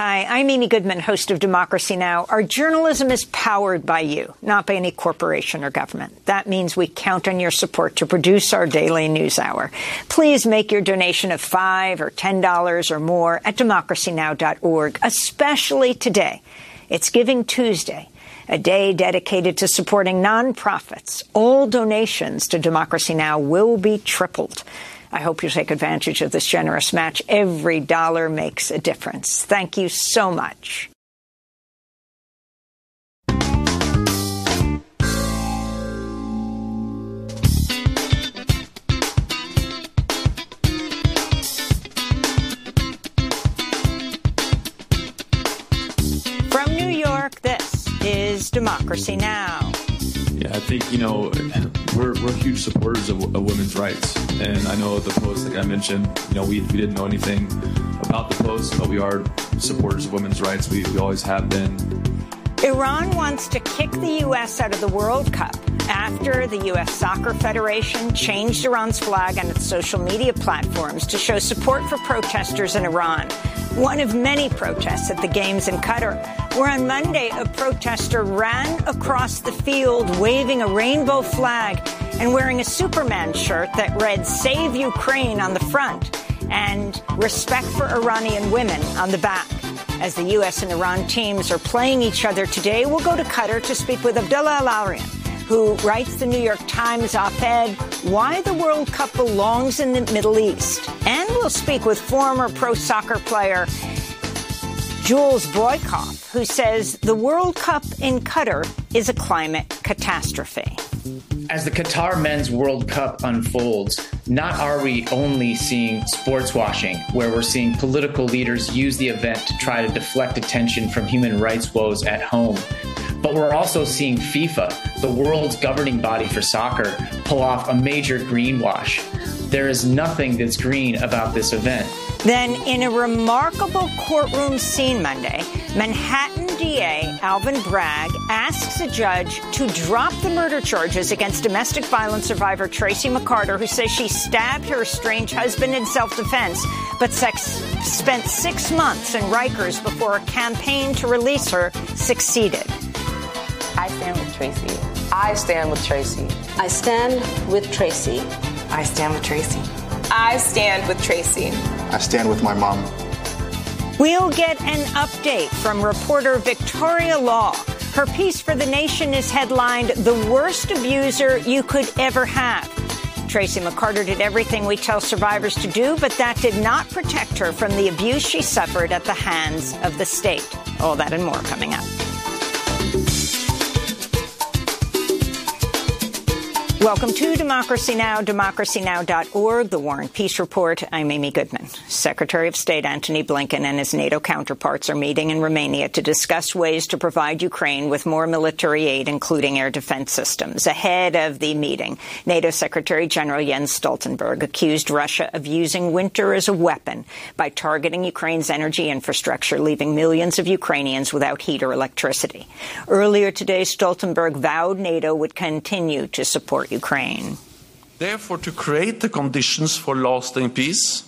Hi, I'm Amy Goodman, host of Democracy Now! Our journalism is powered by you, not by any corporation or government. That means we count on your support to produce our daily news hour. Please make your donation of 5 or $10 or more at democracynow.org, especially today. It's Giving Tuesday, a day dedicated to supporting nonprofits. All donations to Democracy Now! will be tripled. I hope you take advantage of this generous match. Every dollar makes a difference. Thank you so much. From New York, this is Democracy Now! Yeah, I think, you know, we're, we're huge supporters of, of women's rights. And I know the post, like I mentioned, you know, we, we didn't know anything about the post, but we are supporters of women's rights. We, we always have been. Iran wants to kick the U.S. out of the World Cup after the U.S. Soccer Federation changed Iran's flag on its social media platforms to show support for protesters in Iran. One of many protests at the Games in Qatar, where on Monday a protester ran across the field waving a rainbow flag and wearing a Superman shirt that read Save Ukraine on the front and Respect for Iranian Women on the back. As the U.S. and Iran teams are playing each other today, we'll go to Qatar to speak with Abdullah Al-Arian, who writes the New York Times op-ed, Why the World Cup Belongs in the Middle East. And we'll speak with former pro soccer player Jules Boykoff, who says the World Cup in Qatar is a climate catastrophe. As the Qatar Men's World Cup unfolds, not are we only seeing sports washing, where we're seeing political leaders use the event to try to deflect attention from human rights woes at home, but we're also seeing FIFA, the world's governing body for soccer, pull off a major greenwash. There is nothing that's green about this event. Then, in a remarkable courtroom scene Monday, Manhattan DA Alvin Bragg asks a judge to drop the murder charges against domestic violence survivor Tracy McCarter, who says she stabbed her estranged husband in self defense, but sex, spent six months in Rikers before a campaign to release her succeeded. I stand with Tracy. I stand with Tracy. I stand with Tracy. I stand with Tracy. I stand with Tracy. I stand with my mom. We'll get an update from reporter Victoria Law. Her piece for The Nation is headlined The Worst Abuser You Could Ever Have. Tracy McCarter did everything we tell survivors to do, but that did not protect her from the abuse she suffered at the hands of the state. All that and more coming up. Welcome to Democracy Now!, democracynow.org, the War and Peace Report. I'm Amy Goodman. Secretary of State Antony Blinken and his NATO counterparts are meeting in Romania to discuss ways to provide Ukraine with more military aid, including air defense systems. Ahead of the meeting, NATO Secretary General Jens Stoltenberg accused Russia of using winter as a weapon by targeting Ukraine's energy infrastructure, leaving millions of Ukrainians without heat or electricity. Earlier today, Stoltenberg vowed NATO would continue to support Ukraine. Therefore, to create the conditions for lasting peace,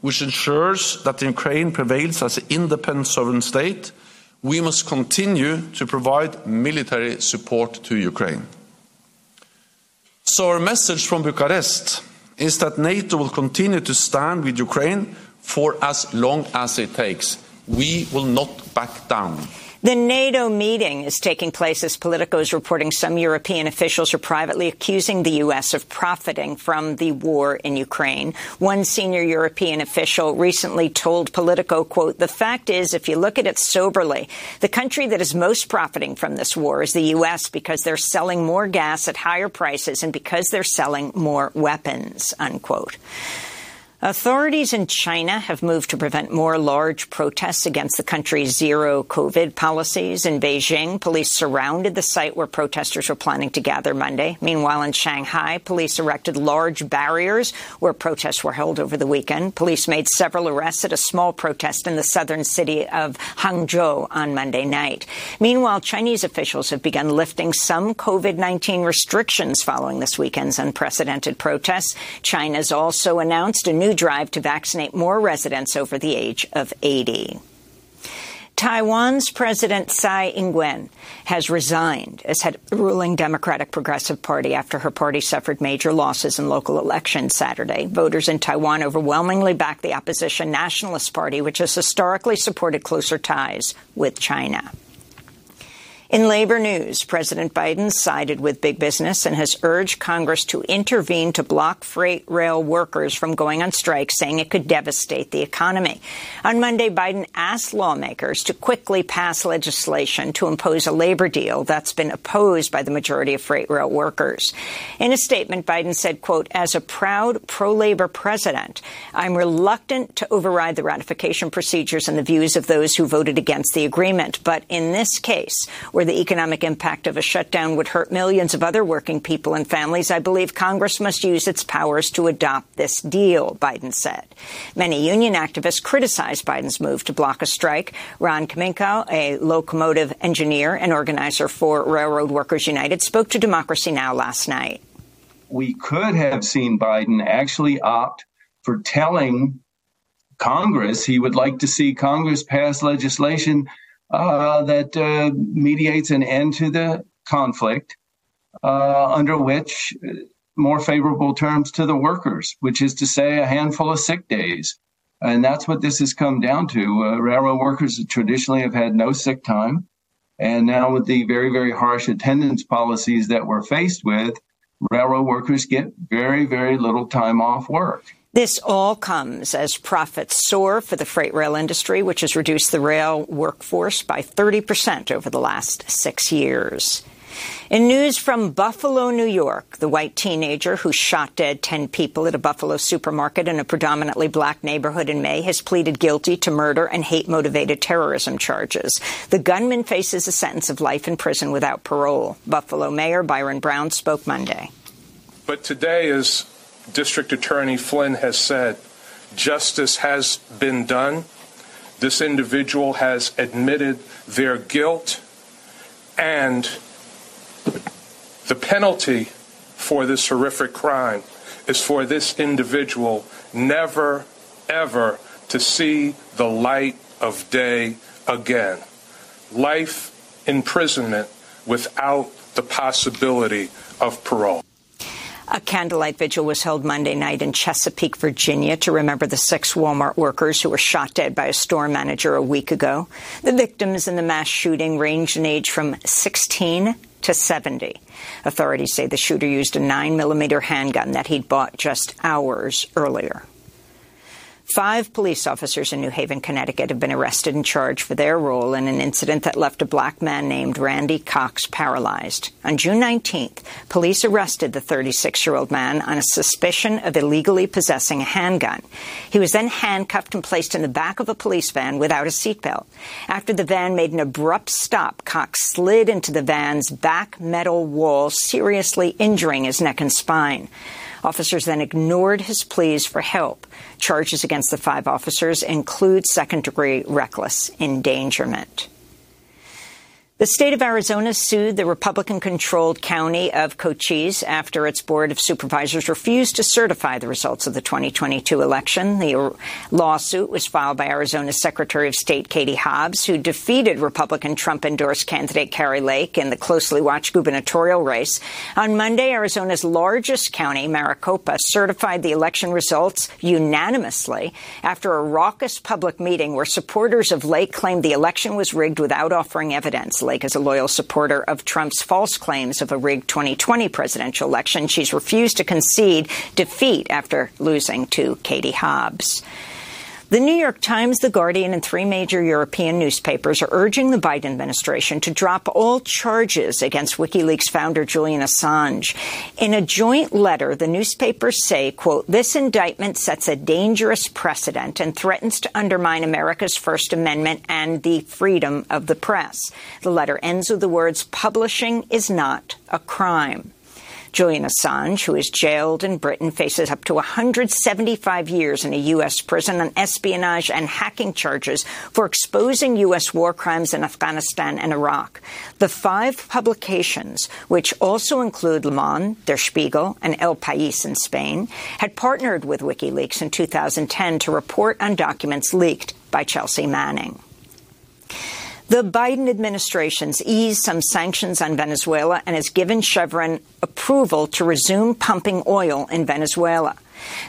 which ensures that Ukraine prevails as an independent sovereign state, we must continue to provide military support to Ukraine. So, our message from Bucharest is that NATO will continue to stand with Ukraine for as long as it takes. We will not back down. The NATO meeting is taking place as Politico is reporting some European officials are privately accusing the U.S. of profiting from the war in Ukraine. One senior European official recently told Politico, quote, the fact is, if you look at it soberly, the country that is most profiting from this war is the U.S. because they're selling more gas at higher prices and because they're selling more weapons, unquote. Authorities in China have moved to prevent more large protests against the country's zero COVID policies. In Beijing, police surrounded the site where protesters were planning to gather Monday. Meanwhile, in Shanghai, police erected large barriers where protests were held over the weekend. Police made several arrests at a small protest in the southern city of Hangzhou on Monday night. Meanwhile, Chinese officials have begun lifting some COVID-19 restrictions following this weekend's unprecedented protests. China's also announced a new drive to vaccinate more residents over the age of 80. Taiwan's President Tsai Ing-wen has resigned as head of the ruling Democratic Progressive Party after her party suffered major losses in local elections Saturday. Voters in Taiwan overwhelmingly backed the opposition Nationalist Party, which has historically supported closer ties with China. In labor news, President Biden sided with big business and has urged Congress to intervene to block freight rail workers from going on strike, saying it could devastate the economy. On Monday, Biden asked lawmakers to quickly pass legislation to impose a labor deal that's been opposed by the majority of freight rail workers. In a statement, Biden said, quote, as a proud pro-labor president, I'm reluctant to override the ratification procedures and the views of those who voted against the agreement. But in this case, where the economic impact of a shutdown would hurt millions of other working people and families, I believe Congress must use its powers to adopt this deal, Biden said. Many union activists criticized Biden's move to block a strike. Ron Kaminkow, a locomotive engineer and organizer for Railroad Workers United, spoke to Democracy Now! last night. We could have seen Biden actually opt for telling Congress he would like to see Congress pass legislation uh, that uh, mediates an end to the conflict, uh, under which uh, more favorable terms to the workers, which is to say, a handful of sick days. And that's what this has come down to. Uh, railroad workers traditionally have had no sick time. And now, with the very, very harsh attendance policies that we're faced with, railroad workers get very, very little time off work. This all comes as profits soar for the freight rail industry, which has reduced the rail workforce by 30 percent over the last six years. In news from Buffalo, New York, the white teenager who shot dead 10 people at a Buffalo supermarket in a predominantly black neighborhood in May has pleaded guilty to murder and hate motivated terrorism charges. The gunman faces a sentence of life in prison without parole. Buffalo Mayor Byron Brown spoke Monday. But today is District Attorney Flynn has said justice has been done. This individual has admitted their guilt, and the penalty for this horrific crime is for this individual never, ever to see the light of day again. Life imprisonment without the possibility of parole. A candlelight vigil was held Monday night in Chesapeake, Virginia, to remember the six Walmart workers who were shot dead by a store manager a week ago. The victims in the mass shooting ranged in age from 16 to 70. Authorities say the shooter used a 9mm handgun that he'd bought just hours earlier. Five police officers in New Haven, Connecticut have been arrested and charged for their role in an incident that left a black man named Randy Cox paralyzed. On June 19th, police arrested the 36 year old man on a suspicion of illegally possessing a handgun. He was then handcuffed and placed in the back of a police van without a seatbelt. After the van made an abrupt stop, Cox slid into the van's back metal wall, seriously injuring his neck and spine. Officers then ignored his pleas for help. Charges against the five officers include second degree reckless endangerment. The state of Arizona sued the Republican controlled county of Cochise after its board of supervisors refused to certify the results of the 2022 election. The lawsuit was filed by Arizona's Secretary of State Katie Hobbs, who defeated Republican Trump endorsed candidate Kari Lake in the closely watched gubernatorial race. On Monday, Arizona's largest county, Maricopa, certified the election results unanimously after a raucous public meeting where supporters of Lake claimed the election was rigged without offering evidence. Lake is a loyal supporter of Trump's false claims of a rigged 2020 presidential election. She's refused to concede defeat after losing to Katie Hobbs. The New York Times, The Guardian, and three major European newspapers are urging the Biden administration to drop all charges against WikiLeaks founder Julian Assange. In a joint letter, the newspapers say, quote, this indictment sets a dangerous precedent and threatens to undermine America's First Amendment and the freedom of the press. The letter ends with the words, publishing is not a crime. Julian Assange, who is jailed in Britain, faces up to 175 years in a U.S. prison on espionage and hacking charges for exposing U.S. war crimes in Afghanistan and Iraq. The five publications, which also include Le Monde, Der Spiegel, and El País in Spain, had partnered with WikiLeaks in 2010 to report on documents leaked by Chelsea Manning. The Biden administration's eased some sanctions on Venezuela and has given Chevron approval to resume pumping oil in Venezuela.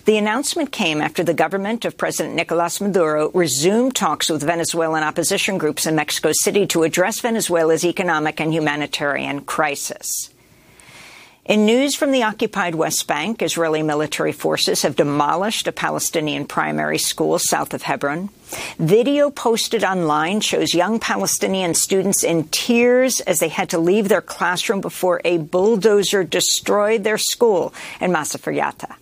The announcement came after the government of President Nicolas Maduro resumed talks with Venezuelan opposition groups in Mexico City to address Venezuela's economic and humanitarian crisis. In news from the occupied West Bank, Israeli military forces have demolished a Palestinian primary school south of Hebron. Video posted online shows young Palestinian students in tears as they had to leave their classroom before a bulldozer destroyed their school in Masafer Yatta.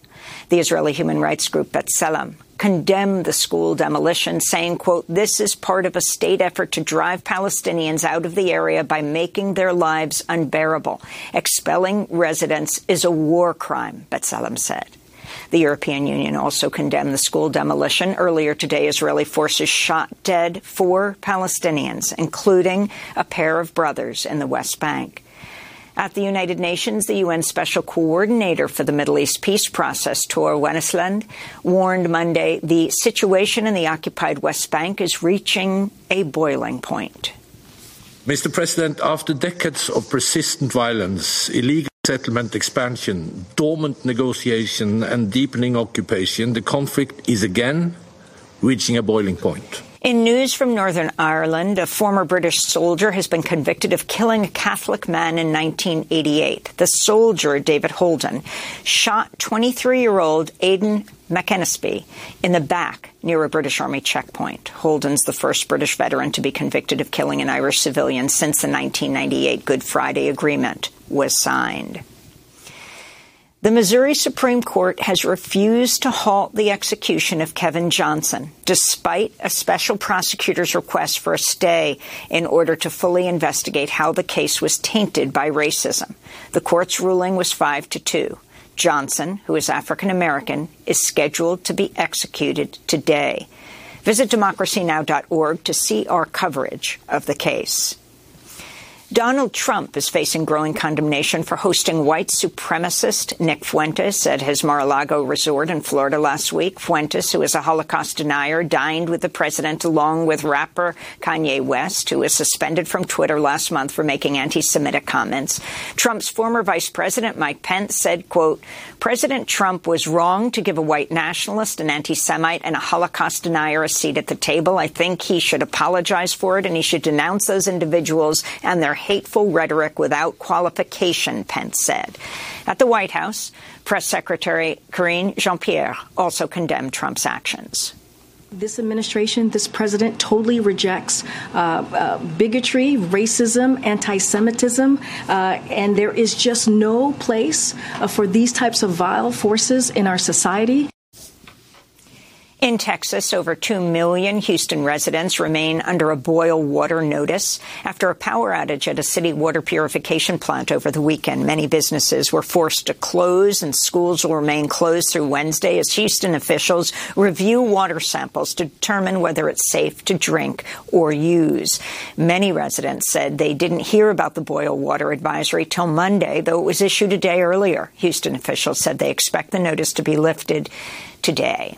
The Israeli human rights group B'Tselem condemned the school demolition, saying, quote, this is part of a state effort to drive Palestinians out of the area by making their lives unbearable. Expelling residents is a war crime, B'Tselem said. The European Union also condemned the school demolition. Earlier today, Israeli forces shot dead four Palestinians, including a pair of brothers in the West Bank. At the United Nations, the UN Special Coordinator for the Middle East peace process, Tor Wennesland, warned Monday the situation in the occupied West Bank is reaching a boiling point. Mr. President, after decades of persistent violence, illegal settlement expansion, dormant negotiation, and deepening occupation, the conflict is again reaching a boiling point. In news from Northern Ireland, a former British soldier has been convicted of killing a Catholic man in 1988. The soldier, David Holden, shot 23 year old Aidan McAnespie in the back near a British Army checkpoint. Holden's the first British veteran to be convicted of killing an Irish civilian since the 1998 Good Friday Agreement was signed. The Missouri Supreme Court has refused to halt the execution of Kevin Johnson, despite a special prosecutor's request for a stay in order to fully investigate how the case was tainted by racism. The court's ruling was 5 to 2. Johnson, who is African American, is scheduled to be executed today. Visit democracynow.org to see our coverage of the case. Donald Trump is facing growing condemnation for hosting white supremacist Nick Fuentes at his Mar-a-Lago resort in Florida last week. Fuentes, who is a Holocaust denier, dined with the president along with rapper Kanye West, who was suspended from Twitter last month for making anti-Semitic comments. Trump's former vice president, Mike Pence, said, quote, President Trump was wrong to give a white nationalist, an anti-Semite, and a Holocaust denier a seat at the table. I think he should apologize for it and he should denounce those individuals and their hateful rhetoric without qualification, Pence said. At the White House, Press Secretary Karine Jean-Pierre also condemned Trump's actions. This administration, this president totally rejects uh, uh, bigotry, racism, anti Semitism, uh, and there is just no place uh, for these types of vile forces in our society. In Texas, over 2 million Houston residents remain under a boil water notice after a power outage at a city water purification plant over the weekend. Many businesses were forced to close and schools will remain closed through Wednesday as Houston officials review water samples to determine whether it's safe to drink or use. Many residents said they didn't hear about the boil water advisory till Monday, though it was issued a day earlier. Houston officials said they expect the notice to be lifted today.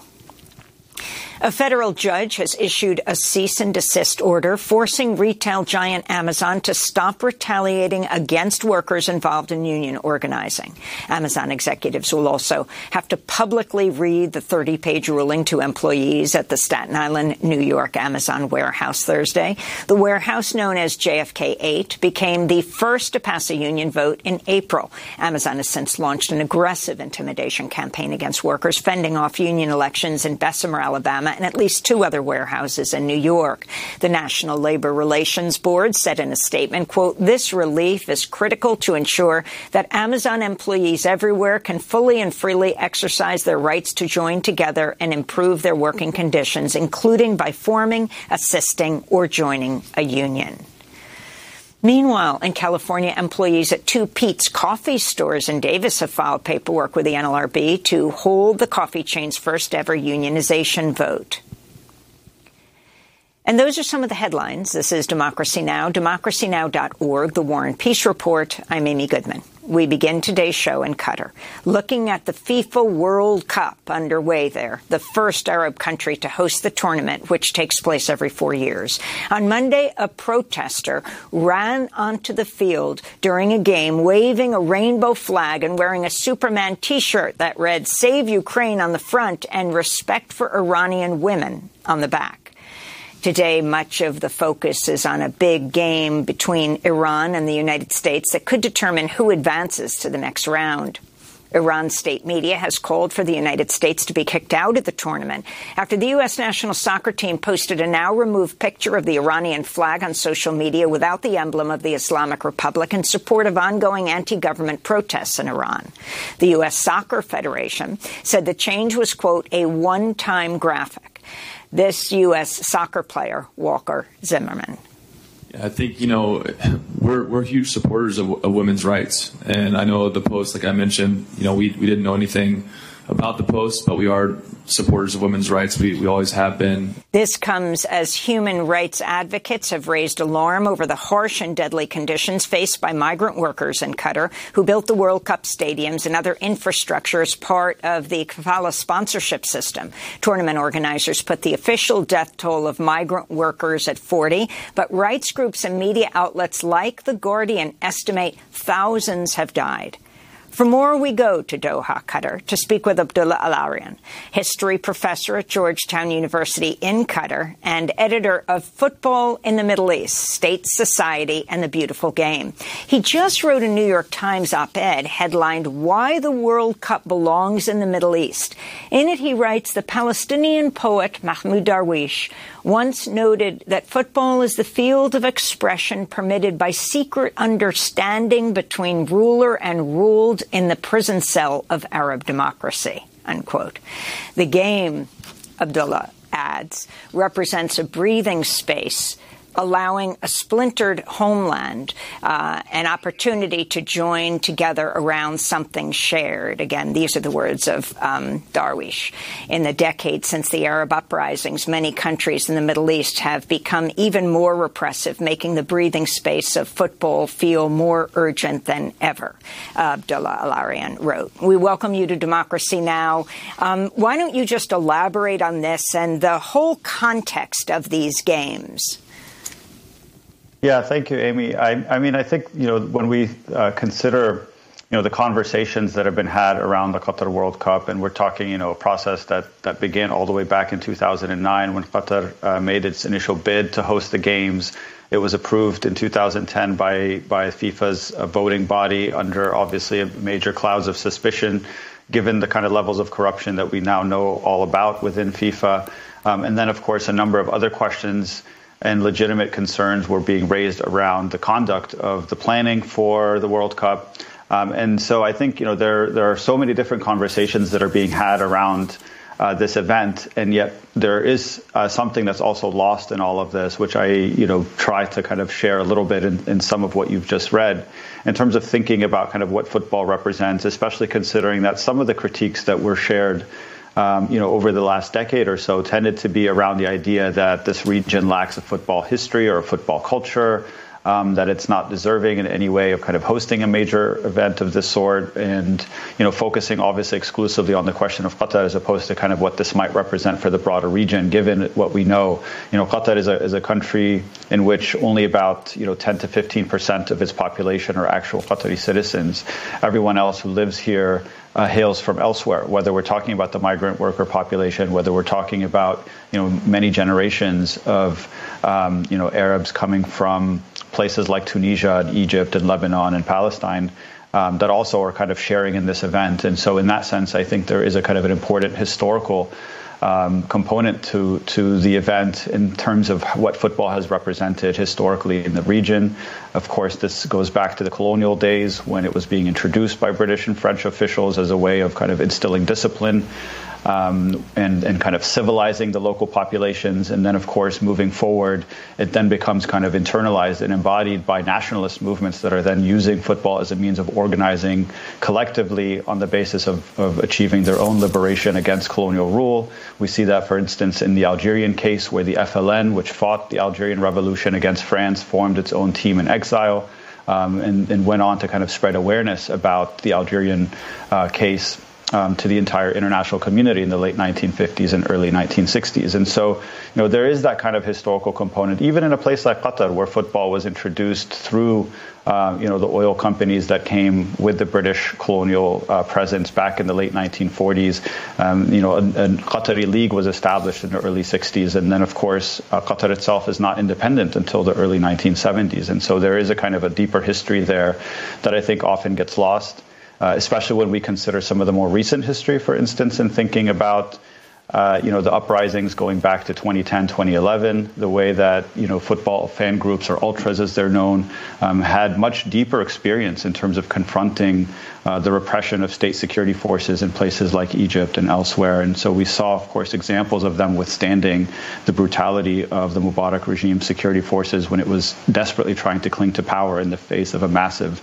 A federal judge has issued a cease and desist order forcing retail giant Amazon to stop retaliating against workers involved in union organizing. Amazon executives will also have to publicly read the 30 page ruling to employees at the Staten Island, New York Amazon warehouse Thursday. The warehouse known as JFK 8 became the first to pass a union vote in April. Amazon has since launched an aggressive intimidation campaign against workers, fending off union elections in Bessemer, Alabama and at least two other warehouses in New York. The National Labor Relations Board said in a statement, quote, this relief is critical to ensure that Amazon employees everywhere can fully and freely exercise their rights to join together and improve their working conditions, including by forming, assisting, or joining a union. Meanwhile, in California, employees at two Peet's coffee stores in Davis have filed paperwork with the NLRB to hold the coffee chain's first ever unionization vote. And those are some of the headlines. This is Democracy Now!, democracynow.org, The War and Peace Report. I'm Amy Goodman. We begin today's show in Qatar, looking at the FIFA World Cup underway there, the first Arab country to host the tournament, which takes place every four years. On Monday, a protester ran onto the field during a game waving a rainbow flag and wearing a Superman t-shirt that read, Save Ukraine on the front and respect for Iranian women on the back. Today, much of the focus is on a big game between Iran and the United States that could determine who advances to the next round. Iran state media has called for the United States to be kicked out of the tournament after the U.S. national soccer team posted a now removed picture of the Iranian flag on social media without the emblem of the Islamic Republic in support of ongoing anti government protests in Iran. The U.S. Soccer Federation said the change was, quote, a one time graphic this U.S. soccer player, Walker Zimmerman. I think you know we're we're huge supporters of, of, women's rights, and I know the post, like I mentioned, you know we we didn't know anything about the post, but we are supporters of women's rights. We, we always have been. This comes as human rights advocates have raised alarm over the harsh and deadly conditions faced by migrant workers in Qatar who built the World Cup stadiums and other infrastructure as part of the Kafala sponsorship system. Tournament organizers put the official death toll of migrant workers at 40, but rights groups and media outlets like The Guardian estimate thousands have died. For more, we go to Doha, Qatar, to speak with Abdullah Al-Arian, history professor at Georgetown University in Qatar and editor of Football in the Middle East, State Society and the Beautiful Game. He just wrote a New York Times op-ed headlined Why the World Cup Belongs in the Middle East. In it, he writes, the Palestinian poet Mahmoud Darwish once noted that football is the field of expression permitted by secret understanding between ruler and ruled in the prison cell of Arab democracy. Unquote. The game, Abdullah adds, represents a breathing space allowing a splintered homeland uh, an opportunity to join together around something shared. Again, these are the words of um, Darwish. In the decades since the Arab uprisings, many countries in the Middle East have become even more repressive, making the breathing space of football feel more urgent than ever, Abdullah Al-Arian wrote. We welcome you to Democracy Now! Um, why don't you just elaborate on this and the whole context of these games? Yeah, thank you, Amy. I, I mean, I think you know when we uh, consider you know the conversations that have been had around the Qatar World Cup, and we're talking you know a process that that began all the way back in 2009 when Qatar uh, made its initial bid to host the games. It was approved in 2010 by by FIFA's uh, voting body under obviously major clouds of suspicion, given the kind of levels of corruption that we now know all about within FIFA, um, and then of course a number of other questions and legitimate concerns were being raised around the conduct of the planning for the World Cup. Um, and so I think you know there there are so many different conversations that are being had around uh, this event, and yet there is uh, something that's also lost in all of this, which I you know try to kind of share a little bit in, in some of what you've just read, in terms of thinking about kind of what football represents, especially considering that some of the critiques that were shared um, you know, over the last decade or so tended to be around the idea that this region lacks a football history or a football culture, um, that it's not deserving in any way of kind of hosting a major event of this sort, and you know, focusing obviously exclusively on the question of Qatar as opposed to kind of what this might represent for the broader region, given what we know. You know, Qatar is a is a country in which only about you know 10 to 15 percent of its population are actual Qatari citizens. Everyone else who lives here uh, hails from elsewhere, whether we're talking about the migrant worker population, whether we're talking about you know many generations of um, you know Arabs coming from places like Tunisia and Egypt and Lebanon and Palestine. Um, that also are kind of sharing in this event, and so in that sense, I think there is a kind of an important historical um, component to to the event in terms of what football has represented historically in the region. Of course, this goes back to the colonial days when it was being introduced by British and French officials as a way of kind of instilling discipline um, and, and kind of civilizing the local populations. And then, of course, moving forward, it then becomes kind of internalized and embodied by nationalist movements that are then using football as a means of organizing collectively on the basis of, of achieving their own liberation against colonial rule. We see that, for instance, in the Algerian case, where the FLN, which fought the Algerian Revolution against France, formed its own team in exile. um, and, and, went on to kind of spread awareness about the Algerian uh, case um, to the entire international community in the late 1950s and early 1960s. And so, you know, there is that kind of historical component, even in a place like Qatar, where football was introduced through, uh, you know, the oil companies that came with the British colonial uh, presence back in the late 1940s. Um, you know, a, a, Qatari league was established in the early 60s, and then, of course, uh, Qatar itself is not independent until the early 1970s. And so, there is a kind of a deeper history there that I think often gets lost uh, especially when we consider some of the more recent history, for instance, in thinking about uh, you know, the uprisings going back to 2010, 2011, the way that, you know, football fan groups or ultras as they're known um, had much deeper experience in terms of confronting uh, the repression of state security forces in places like Egypt and elsewhere. And so we saw, of course, examples of them withstanding the brutality of the Mubarak regime security forces when it was desperately trying to cling to power in the face of a massive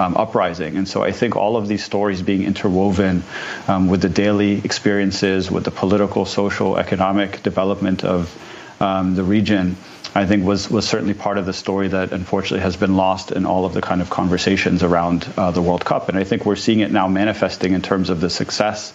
um, uprising. And so I think all of these stories being interwoven um, with the daily experiences, with the political, social, economic development of um, the region, I think was was certainly part of the story that unfortunately has been lost in all of the kind of conversations around uh, the World Cup. And I think we're seeing it now manifesting in terms of the success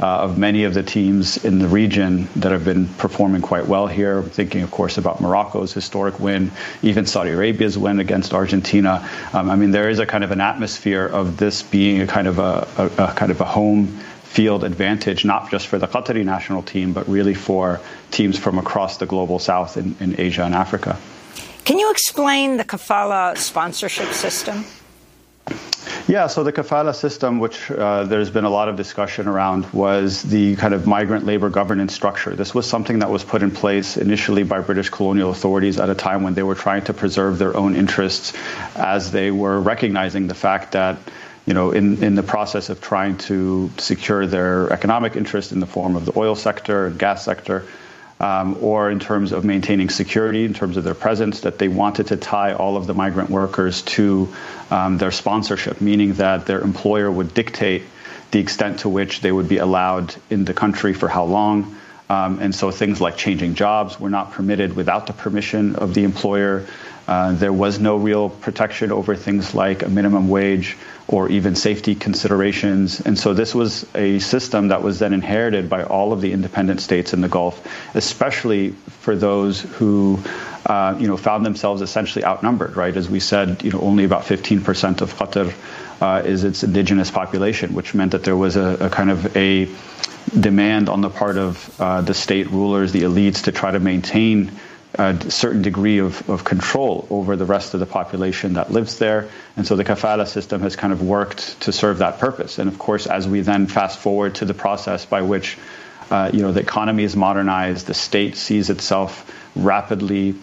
uh, of many of the teams in the region that have been performing quite well here. I'm thinking, of course, about Morocco's historic win, even Saudi Arabia's win against Argentina. Um, I mean, there is a kind of an atmosphere of this being a kind of a, a, a kind of a home field advantage, not just for the Qatari national team, but really for teams from across the global south in, in Asia and Africa. Can you explain the kafala sponsorship system? Yeah, so the kafala system, which uh, there's been a lot of discussion around, was the kind of migrant labor governance structure. This was something that was put in place initially by British colonial authorities at a time when they were trying to preserve their own interests as they were recognizing the fact that you know, in, in the process of trying to secure their economic interest in the form of the oil sector and gas sector, um, or in terms of maintaining security, in terms of their presence, that they wanted to tie all of the migrant workers to um, their sponsorship, meaning that their employer would dictate the extent to which they would be allowed in the country for how long. Um, and so things like changing jobs were not permitted without the permission of the employer. Uh, there was no real protection over things like a minimum wage or even safety considerations. And so this was a system that was then inherited by all of the independent states in the Gulf, especially for those who uh, you know, found themselves essentially outnumbered, right? As we said, you know, only about 15% of Qatar uh, is its indigenous population, which meant that there was a, a kind of a demand on the part of uh, the state rulers, the elites, to try to maintain a certain degree of, of control over the rest of the population that lives there. And so the kafala system has kind of worked to serve that purpose. And of course, as we then fast forward to the process by which uh, you know, the economy is modernized, the state sees itself rapidly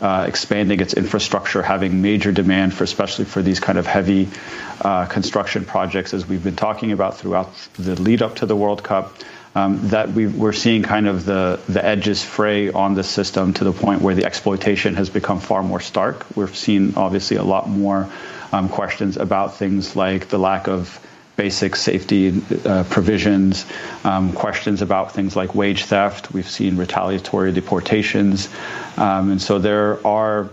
uh, expanding its infrastructure, having major demand for, especially for these kind of heavy uh, construction projects, as we've been talking about throughout the lead up to the World Cup um, that we are seeing kind of the, the edges fray on the system to the point where the exploitation has become far more stark. We've seen obviously a lot more um, questions about things like the lack of basic safety uh, provisions, um, questions about things like wage theft. We've seen retaliatory deportations. Um, and so there are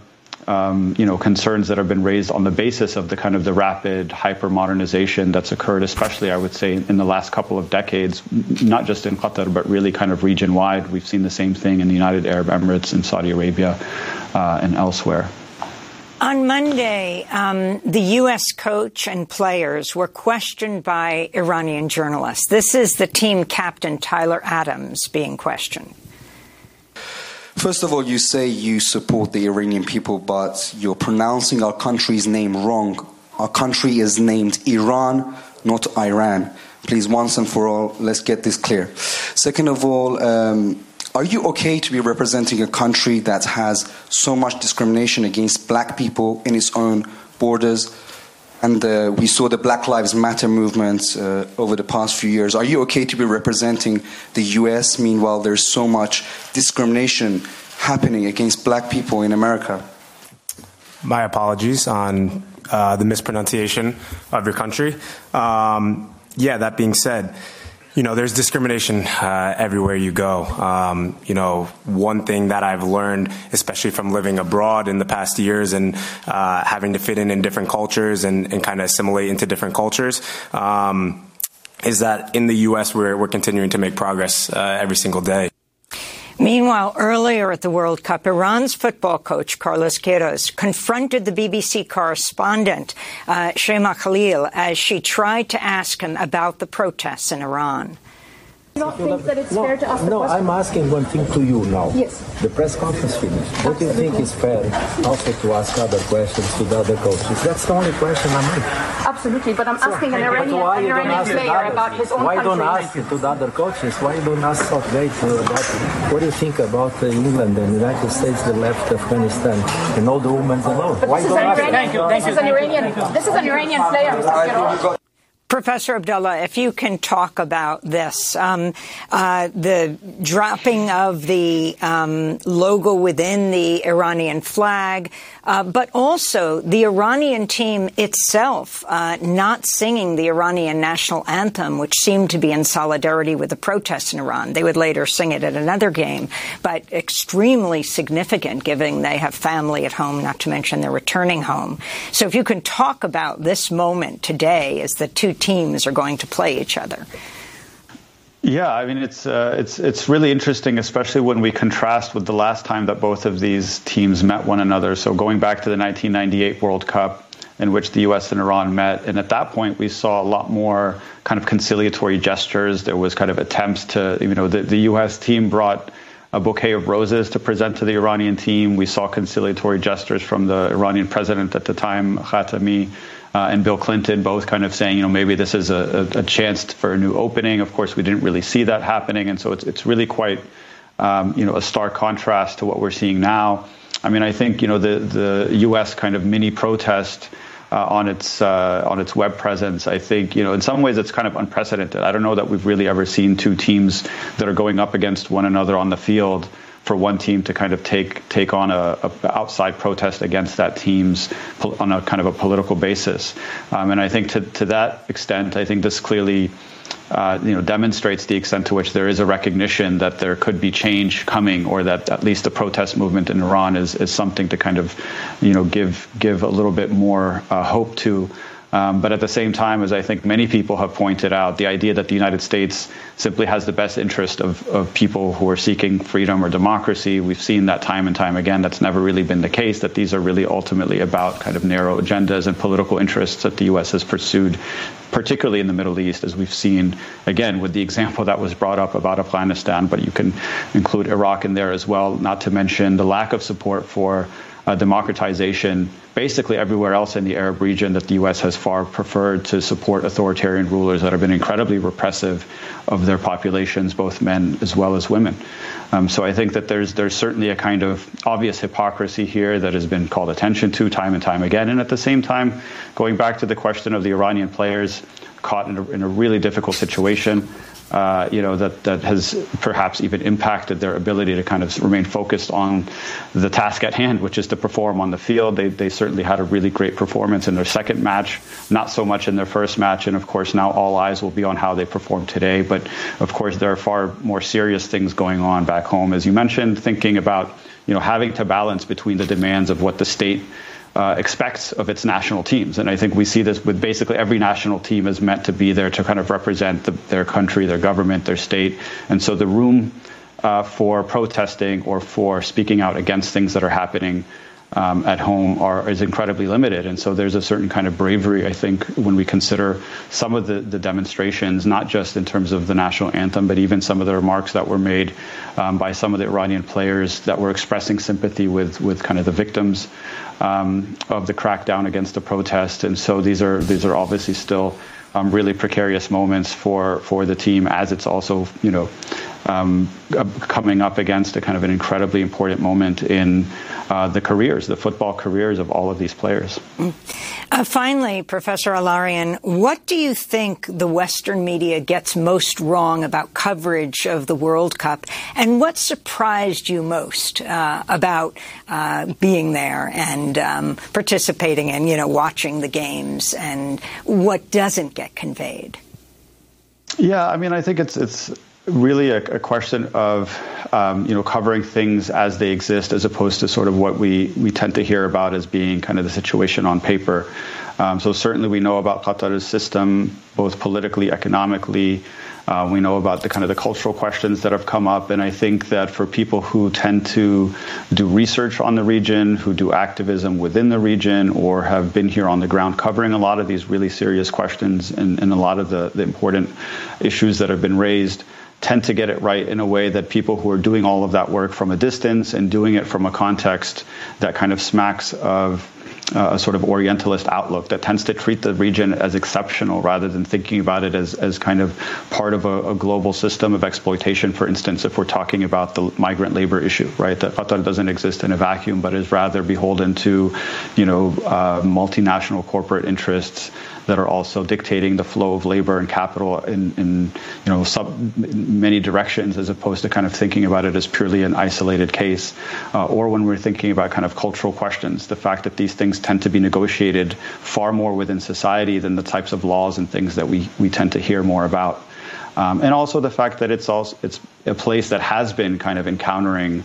um, you know, concerns that have been raised on the basis of the kind of the rapid hyper modernization that's occurred, especially I would say in the last couple of decades, not just in Qatar but really kind of region wide. We've seen the same thing in the United Arab Emirates, in Saudi Arabia, uh, and elsewhere. On Monday, um, the U.S. coach and players were questioned by Iranian journalists. This is the team captain Tyler Adams being questioned. First of all, you say you support the Iranian people, but you're pronouncing our country's name wrong. Our country is named Iran, not Iran. Please, once and for all, let's get this clear. Second of all, um, are you okay to be representing a country that has so much discrimination against black people in its own borders? And uh, we saw the Black Lives Matter movement uh, over the past few years. Are you okay to be representing the US? Meanwhile, there's so much discrimination happening against black people in America. My apologies on uh, the mispronunciation of your country. Um, yeah, that being said, you know, there's discrimination uh, everywhere you go. Um, you know, one thing that I've learned, especially from living abroad in the past years and uh, having to fit in in different cultures and, and kind of assimilate into different cultures. Um, is that in the U.S. we're, we're continuing to make progress uh, every single day. Meanwhile, earlier at the World Cup, Iran's football coach, Carlos Queiroz, confronted the BBC correspondent, uh, Shaimaa Khalil, as she tried to ask him about the protests in Iran. You don't think that it's no, fair to ask No, I'm asking one thing to you now. Yes. The press conference finished. What do you think is fair also to ask other questions to the other coaches? That's the only question I'm asking. Absolutely, but I'm asking an Iranian, an Iranian player about his own Why country. don't ask it to the other coaches? Why don't ask Southgate about what do you think about uh, England and the United States that left Afghanistan and all the women alone? But Why this is don't an ask Iranian, Thank you, thank this you, is an Iranian, this is an Iranian player, Mr. Queiroz. Professor Abdullah, if you can talk about this, um, uh, the dropping of the um, logo within the Iranian flag, uh, but also the Iranian team itself uh, not singing the Iranian national anthem, which seemed to be in solidarity with the protests in Iran. They would later sing it at another game, but extremely significant given they have family at home, not to mention they're returning home. So if you can talk about this moment today as the two teams are going to play each other. Yeah, I mean it's uh, it's it's really interesting, especially when we contrast with the last time that both of these teams met one another. So going back to the 1998 World Cup, in which the U.S. and Iran met, and at that point we saw a lot more kind of conciliatory gestures. There was kind of attempts to, you know, the, the U.S. team brought a bouquet of roses to present to the Iranian team. We saw conciliatory gestures from the Iranian president at the time, Khatami uh, and Bill Clinton, both kind of saying, you know, maybe this is a, a, a, chance for a new opening. Of course, we didn't really see that happening, and so it's it's really quite, um, you know, a stark contrast to what we're seeing now. I mean, I think you know the the U.S. kind of mini protest. Uh, on its uh, on its web presence, I think you know in some ways it's kind of unprecedented. I don't know that we've really ever seen two teams that are going up against one another on the field for one team to kind of take take on a, a outside protest against that team's on a kind of a political basis. Um, and I think to to that extent, I think this clearly. Uh, you know, demonstrates the extent to which there is a recognition that there could be change coming, or that at least the protest movement in Iran is, is something to kind of, you know, give give a little bit more uh, hope to. Um, but at the same time, as I think many people have pointed out, the idea that the United States simply has the best interest of, of people who are seeking freedom or democracy, we've seen that time and time again. That's never really been the case, that these are really ultimately about kind of narrow agendas and political interests that the U.S. has pursued, particularly in the Middle East, as we've seen, again, with the example that was brought up about Afghanistan, but you can include Iraq in there as well, not to mention the lack of support for uh, democratization basically everywhere else in the Arab region that the U.S. has far preferred to support authoritarian rulers that have been incredibly repressive of their populations, both men as well as women. Um, so I think that there's there's certainly a kind of obvious hypocrisy here that has been called attention to time and time again. And at the same time, going back to the question of the Iranian players caught in a, in a really difficult situation, uh, you know, that, that has perhaps even impacted their ability to kind of remain focused on the task at hand, which is to perform on the field. They, they certainly had a really great performance in their second match, not so much in their first match. And of course, now all eyes will be on how they perform today. But of course, there are far more serious things going on back home. As you mentioned, thinking about, you know, having to balance between the demands of what the state uh, expects of its national teams. And I think we see this with basically every national team is meant to be there to kind of represent the, their country, their government, their state. And so the room uh, for protesting or for speaking out against things that are happening um, at home are, is incredibly limited. And so there's a certain kind of bravery, I think, when we consider some of the, the demonstrations, not just in terms of the national anthem, but even some of the remarks that were made um, by some of the Iranian players that were expressing sympathy with, with kind of the victims um, of the crackdown against the protest. And so these are, these are obviously still um, really precarious moments for, for the team as it's also, you know, um, coming up against a kind of an incredibly important moment in uh, the careers, the football careers of all of these players. Uh, finally, Professor Al-Arian, what do you think the Western media gets most wrong about coverage of the World Cup, and what surprised you most uh, about uh, being there and um, participating in, you know, watching the games, and what doesn't get conveyed? Yeah, I mean, I think it's it's really a, a question of um, you know covering things as they exist, as opposed to sort of what we we tend to hear about as being kind of the situation on paper. Um, so certainly we know about Qatar's system, both politically, economically. Uh, we know about the kind of the cultural questions that have come up, and I think that for people who tend to do research on the region, who do activism within the region, or have been here on the ground covering a lot of these really serious questions and, and a lot of the, the important issues that have been raised, tend to get it right in a way that people who are doing all of that work from a distance and doing it from a context that kind of smacks of uh, a sort of Orientalist outlook that tends to treat the region as exceptional rather than thinking about it as, as kind of part of a, a, global system of exploitation. For instance, if we're talking about the migrant labor issue, right, that Qatar doesn't exist in a vacuum, but is rather beholden to, you know, uh, multinational corporate interests that are also dictating the flow of labor and capital in, in you know sub, many directions, as opposed to kind of thinking about it as purely an isolated case, uh, or when we're thinking about kind of cultural questions, the fact that these things tend to be negotiated far more within society than the types of laws and things that we we tend to hear more about. Um, and also the fact that it's also it's a place that has been kind of encountering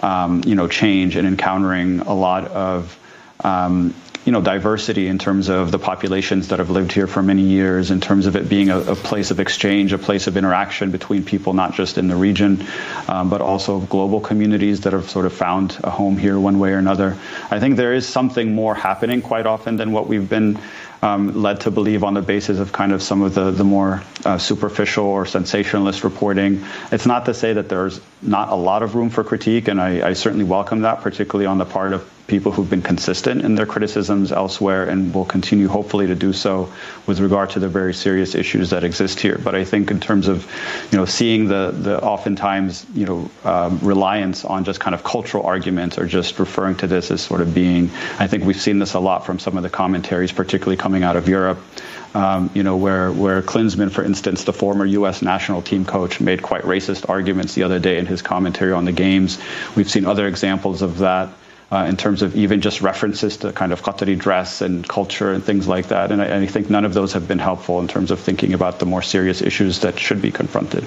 um, you know change and encountering a lot of um, you know, diversity in terms of the populations that have lived here for many years, in terms of it being a, a place of exchange, a place of interaction between people, not just in the region, um, but also global communities that have sort of found a home here one way or another. I think there is something more happening quite often than what we've been um, led to believe on the basis of kind of some of the, the more uh, superficial or sensationalist reporting. It's not to say that there's not a lot of room for critique, and I, I certainly welcome that, particularly on the part of people who've been consistent in their criticisms elsewhere and will continue hopefully to do so with regard to the very serious issues that exist here. But I think in terms of, you know, seeing the, the oftentimes, you know, um, reliance on just kind of cultural arguments or just referring to this as sort of being, I think we've seen this a lot from some of the commentaries, particularly coming out of Europe. Um, you know, where where Klinsmann, for instance, the former U.S. national team coach, made quite racist arguments the other day in his commentary on the games. We've seen other examples of that uh, in terms of even just references to kind of Qatari dress and culture and things like that. And I, and I think none of those have been helpful in terms of thinking about the more serious issues that should be confronted.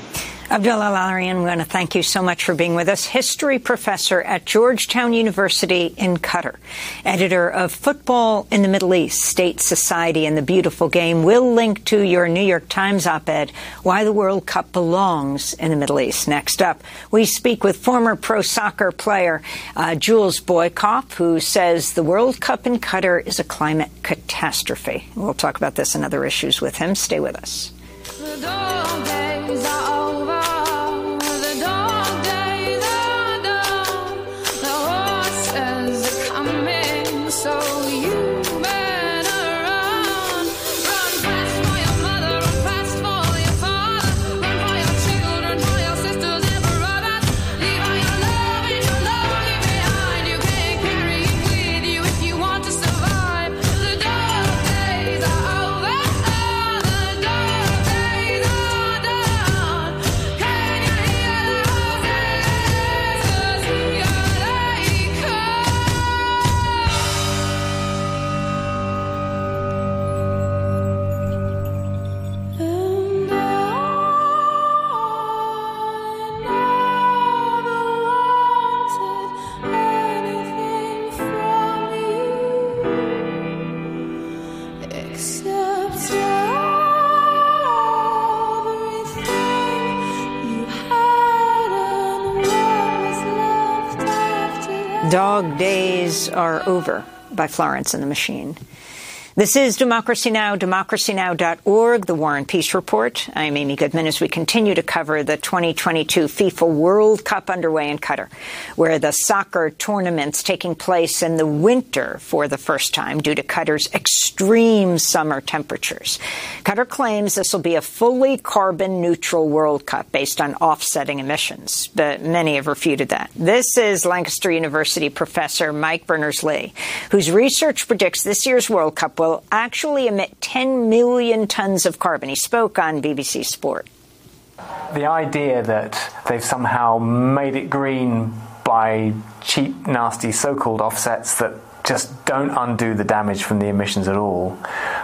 Abdullah Al-Arian, we want to thank you so much for being with us. History professor at Georgetown University in Qatar, editor of Football in the Middle East, State Society and the Beautiful Game. We'll link to your New York Times op-ed, Why the World Cup Belongs in the Middle East. Next up, we speak with former pro soccer player uh, Jules Boykoff, who says the World Cup in Qatar is a climate catastrophe. We'll talk about this and other issues with him. Stay with us. Dog Days Are Over by Florence and the Machine. This is Democracy Now!, democracynow.org, the War and Peace Report. I'm Amy Goodman as we continue to cover the 2022 FIFA World Cup underway in Qatar, where the soccer tournament's taking place in the winter for the first time due to Qatar's extreme summer temperatures. Qatar claims this will be a fully carbon neutral World Cup based on offsetting emissions, but many have refuted that. This is Lancaster University professor Mike Berners-Lee, whose research predicts this year's World Cup will will actually emit 10 million tons of carbon. He spoke on BBC Sport. The idea that they've somehow made it green by cheap, nasty so called offsets that just don't undo the damage from the emissions at all.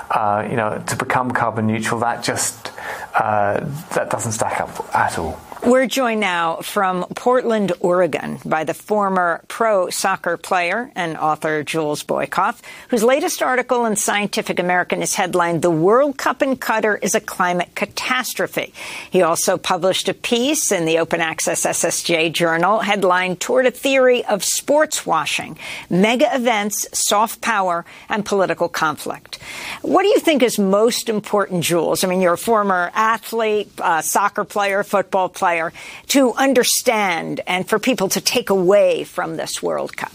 Uh, you know, to become carbon neutral, that just uh, that doesn't stack up at all. We're joined now from Portland, Oregon, by the former pro soccer player and author Jules Boykoff, whose latest article in Scientific American is headlined The World Cup in Qatar is a Climate Catastrophe. He also published a piece in the Open Access SSJ journal headlined Toward a Theory of Sports Washing Mega Events, Soft Power, and Political Conflict. What do you think is most important, Jules? I mean, you're a former athlete, uh, soccer player, football player to understand and for people to take away from this World Cup?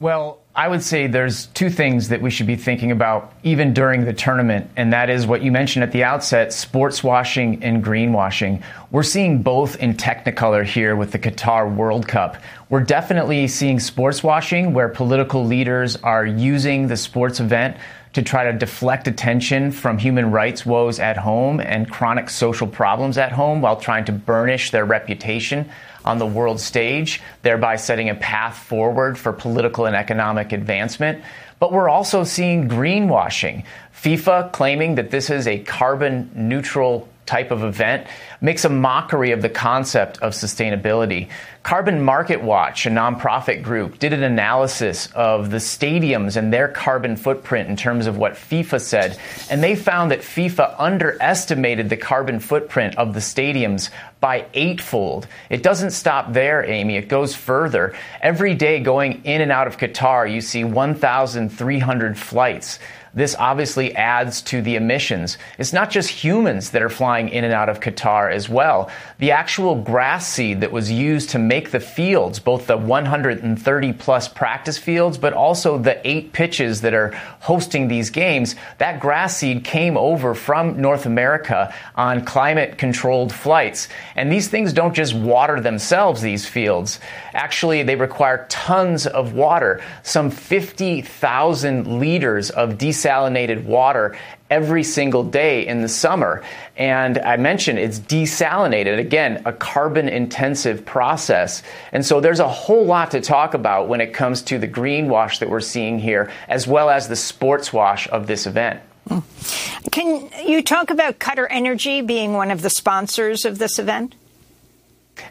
Well, I would say there's two things that we should be thinking about even during the tournament, and that is what you mentioned at the outset sports washing and greenwashing. We're seeing both in Technicolor here with the Qatar World Cup. We're definitely seeing sports washing where political leaders are using the sports event to try to deflect attention from human rights woes at home and chronic social problems at home while trying to burnish their reputation on the world stage, thereby setting a path forward for political and economic advancement. But we're also seeing greenwashing. FIFA claiming that this is a carbon neutral type of event makes a mockery of the concept of sustainability. Carbon Market Watch, a nonprofit group, did an analysis of the stadiums and their carbon footprint in terms of what FIFA said, and they found that FIFA underestimated the carbon footprint of the stadiums by eightfold. It doesn't stop there, Amy. It goes further. Every day going in and out of Qatar, you see 1,300 flights. This obviously adds to the emissions. It's not just humans that are flying in and out of Qatar as well. The actual grass seed that was used to make the fields, both the 130 plus practice fields, but also the eight pitches that are hosting these games, that grass seed came over from North America on climate controlled flights. And these things don't just water themselves, these fields. Actually, they require tons of water, some 50,000 liters of desalinated water every single day in the summer. And I mentioned it's desalinated, again, a carbon intensive process. And so there's a whole lot to talk about when it comes to the greenwash that we're seeing here, as well as the sports wash of this event. Hmm. Can you talk about Qatar Energy being one of the sponsors of this event?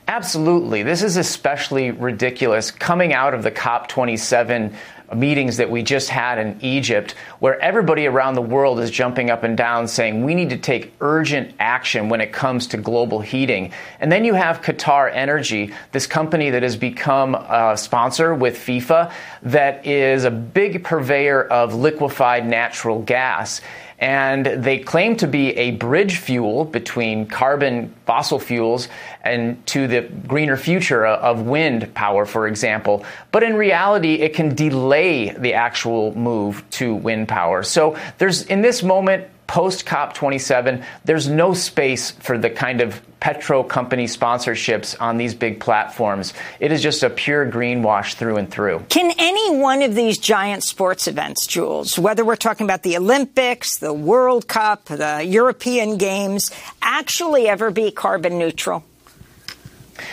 Absolutely. This is especially ridiculous coming out of the COP27 meetings that we just had in Egypt, where everybody around the world is jumping up and down saying we need to take urgent action when it comes to global heating. And then you have Qatar Energy, this company that has become a sponsor with FIFA, that is a big purveyor of liquefied natural gas and they claim to be a bridge fuel between carbon fossil fuels and to the greener future of wind power, for example. But in reality, it can delay the actual move to wind power. So there's in this moment, post COP27, there's no space for the kind of petro company sponsorships on these big platforms. It is just a pure greenwash through and through. Can any one of these giant sports events, Jules, whether we're talking about the Olympics, the World Cup, the European Games, actually ever be carbon neutral?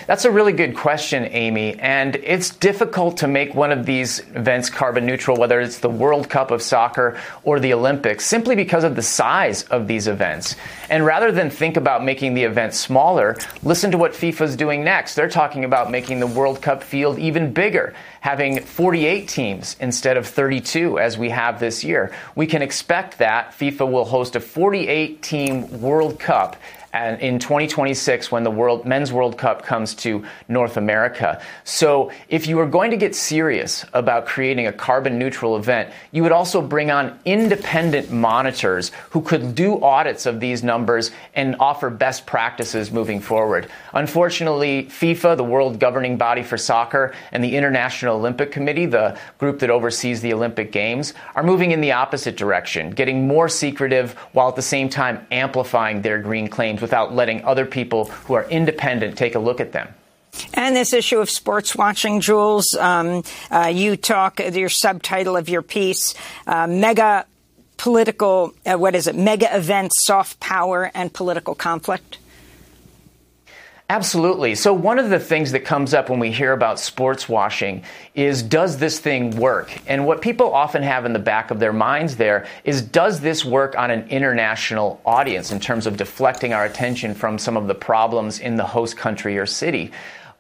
That's a really good question, Amy. And it's difficult to make one of these events carbon neutral, whether it's the World Cup of soccer or the Olympics, simply because of the size of these events. And rather than think about making the event smaller, listen to what FIFA's doing next. They're talking about making the World Cup field even bigger, having 48 teams instead of 32 as we have this year. We can expect that FIFA will host a 48 team World Cup and in 2026 when the world men's world cup comes to north america. So if you are going to get serious about creating a carbon neutral event you would also bring on independent monitors who could do audits of these numbers and offer best practices moving forward. Unfortunately fifa the world governing body for soccer and the international olympic committee the group that oversees the olympic games are moving in the opposite direction getting more secretive while at the same time amplifying their green claims without letting other people who are independent take a look at them. And this issue of sports washing, Jules, um, uh, you talk, your subtitle of your piece, uh, mega political, uh, what is it, mega events, soft power, and political conflict? Absolutely. So, one of the things that comes up when we hear about sports washing is does this thing work? And what people often have in the back of their minds there is does this work on an international audience in terms of deflecting our attention from some of the problems in the host country or city?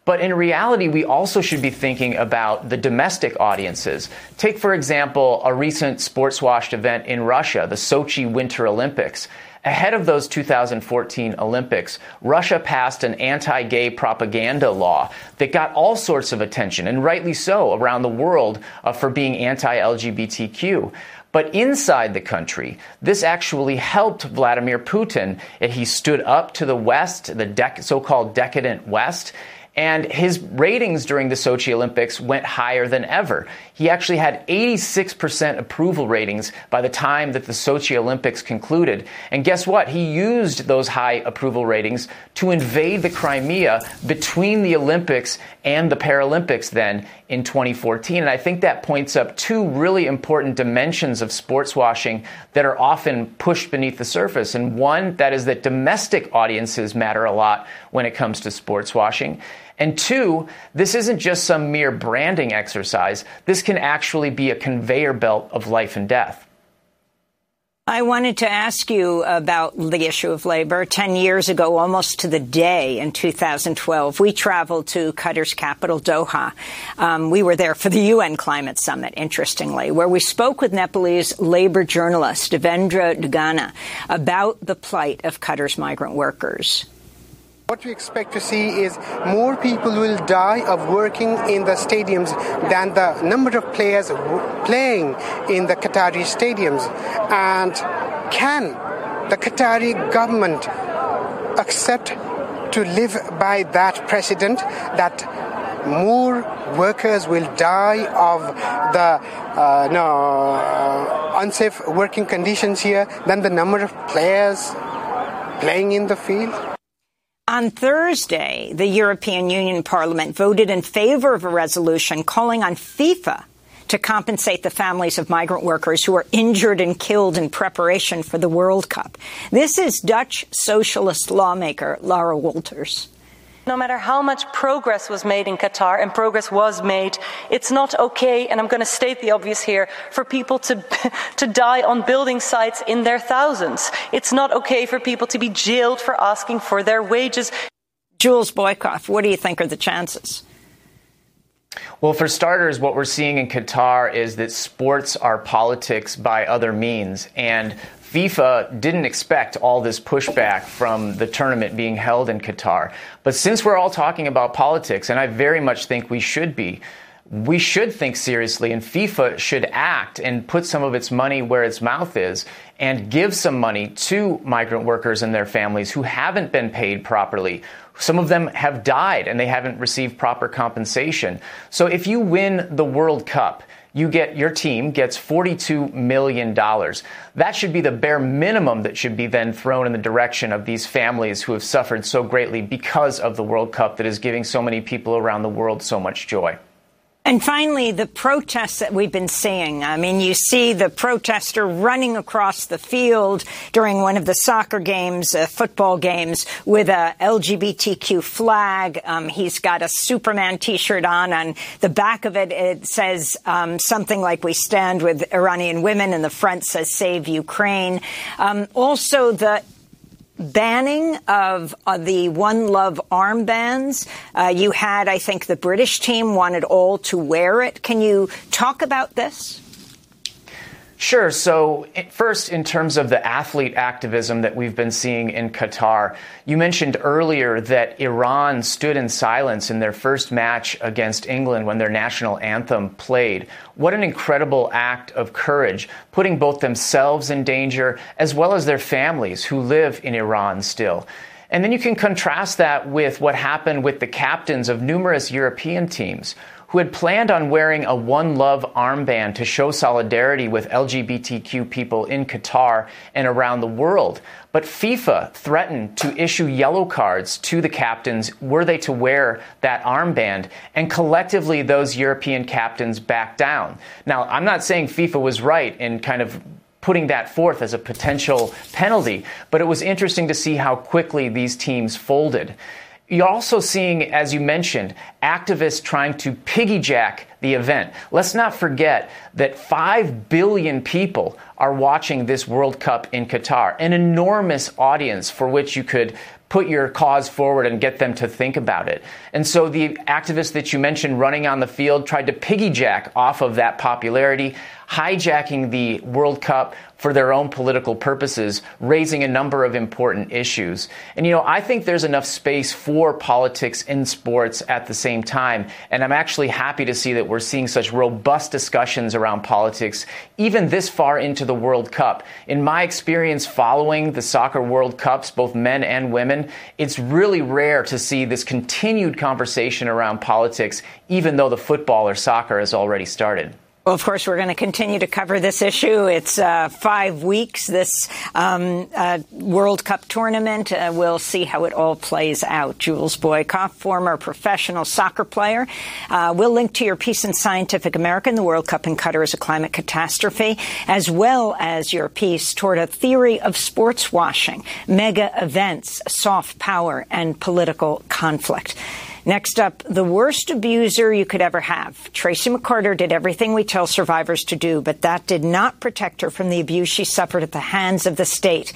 But in reality, we also should be thinking about the domestic audiences. Take, for example, a recent sports washed event in Russia, the Sochi Winter Olympics. Ahead of those 2014 Olympics, Russia passed an anti gay propaganda law that got all sorts of attention, and rightly so, around the world uh, for being anti LGBTQ. But inside the country, this actually helped Vladimir Putin. He stood up to the West, the dec- so called decadent West, and his ratings during the Sochi Olympics went higher than ever. He actually had 86% approval ratings by the time that the Sochi Olympics concluded. And guess what? He used those high approval ratings to invade the Crimea between the Olympics and the Paralympics then in 2014. And I think that points up two really important dimensions of sports washing that are often pushed beneath the surface. And one, that is that domestic audiences matter a lot when it comes to sports washing. And two, this isn't just some mere branding exercise. This can actually be a conveyor belt of life and death. I wanted to ask you about the issue of labor. Ten years ago, almost to the day in 2012, we traveled to Qatar's capital, Doha. Um, we were there for the UN Climate Summit, interestingly, where we spoke with Nepalese labor journalist Devendra Dugana about the plight of Qatar's migrant workers. What we expect to see is more people will die of working in the stadiums than the number of players playing in the Qatari stadiums. And can the Qatari government accept to live by that precedent that more workers will die of the uh, no, uh, unsafe working conditions here than the number of players playing in the field? On Thursday, the European Union Parliament voted in favor of a resolution calling on FIFA to compensate the families of migrant workers who were injured and killed in preparation for the World Cup. This is Dutch socialist lawmaker Lara Wolters. No matter how much progress was made in Qatar, and progress was made, it's not okay, and I'm going to state the obvious here, for people to, to die on building sites in their thousands. It's not okay for people to be jailed for asking for their wages. Jules Boykoff, what do you think are the chances? Well, for starters, what we're seeing in Qatar is that sports are politics by other means. And FIFA didn't expect all this pushback from the tournament being held in Qatar. But since we're all talking about politics, and I very much think we should be, we should think seriously, and FIFA should act and put some of its money where its mouth is and give some money to migrant workers and their families who haven't been paid properly. Some of them have died and they haven't received proper compensation. So if you win the World Cup, you get your team gets $42 million. That should be the bare minimum that should be then thrown in the direction of these families who have suffered so greatly because of the World Cup that is giving so many people around the world so much joy. And finally, the protests that we've been seeing. I mean, you see the protester running across the field during one of the soccer games, uh, football games, with a LGBTQ flag. Um, he's got a Superman T-shirt on. On the back of it, it says um, something like "We stand with Iranian women," and the front says "Save Ukraine." Um, also, the banning of uh, the One Love armbands. Uh, you had, I think, the British team wanted all to wear it. Can you talk about this? Sure. So, first, in terms of the athlete activism that we've been seeing in Qatar, you mentioned earlier that Iran stood in silence in their first match against England when their national anthem played. What an incredible act of courage, putting both themselves in danger as well as their families who live in Iran still. And then you can contrast that with what happened with the captains of numerous European teams who had planned on wearing a One Love armband to show solidarity with LGBTQ people in Qatar and around the world. But FIFA threatened to issue yellow cards to the captains were they to wear that armband, and collectively those European captains backed down. Now, I'm not saying FIFA was right in kind of putting that forth as a potential penalty, but it was interesting to see how quickly these teams folded. You're also seeing, as you mentioned, activists trying to piggyjack the event. Let's not forget that 5 billion people are watching this World Cup in Qatar, an enormous audience for which you could put your cause forward and get them to think about it. And so the activists that you mentioned running on the field tried to piggyjack off of that popularity, hijacking the World Cup for their own political purposes, raising a number of important issues. And, you know, I think there's enough space for politics in sports at the same time. And I'm actually happy to see that we're seeing such robust discussions around politics, even this far into the World Cup. In my experience following the soccer World Cups, both men and women, it's really rare to see this continued conversation around politics, even though the football or soccer has already started. Well, of course, we're going to continue to cover this issue. It's uh, five weeks, this um, uh, World Cup tournament. Uh, we'll see how it all plays out. Jules Boykoff, former professional soccer player. Uh, we'll link to your piece in Scientific American, the World Cup in Qatar is a climate catastrophe, as well as your piece toward a theory of sports washing, mega events, soft power, and political conflict. Next up, the worst abuser you could ever have. Tracy McCarter did everything we tell survivors to do, but that did not protect her from the abuse she suffered at the hands of the state.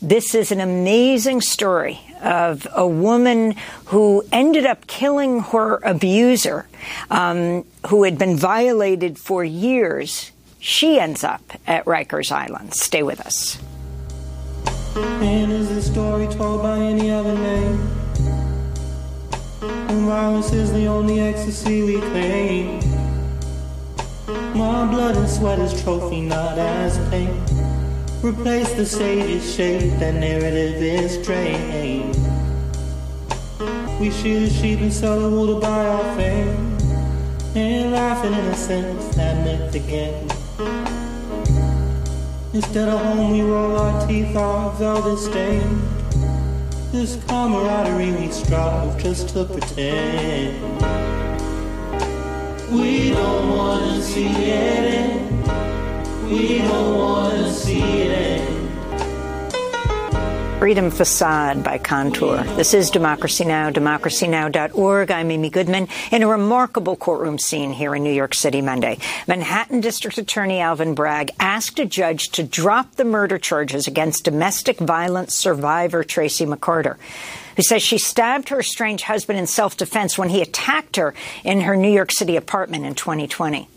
This is an amazing story of a woman who ended up killing her abuser, um, who had been violated for years. She ends up at Rikers Island. Stay with us. And is this story told by any other name? And violence is the only ecstasy we claim. My blood and sweat is trophy, not as pain. Replace the sage's shape, that narrative is drained. We shoot a sheep and sell the wool to buy our fame. And laugh in innocence, that myth again. Instead of home, we roll our teeth, our velvet stained. This camaraderie we strive just to pretend. We don't wanna see it end. We don't wanna see it end. Freedom Facade by Contour. This is Democracy Now!, democracynow.org. I'm Amy Goodman in a remarkable courtroom scene here in New York City Monday. Manhattan District Attorney Alvin Bragg asked a judge to drop the murder charges against domestic violence survivor Tracy McCarter who says she stabbed her estranged husband in self-defense when he attacked her in her New York City apartment in 2020.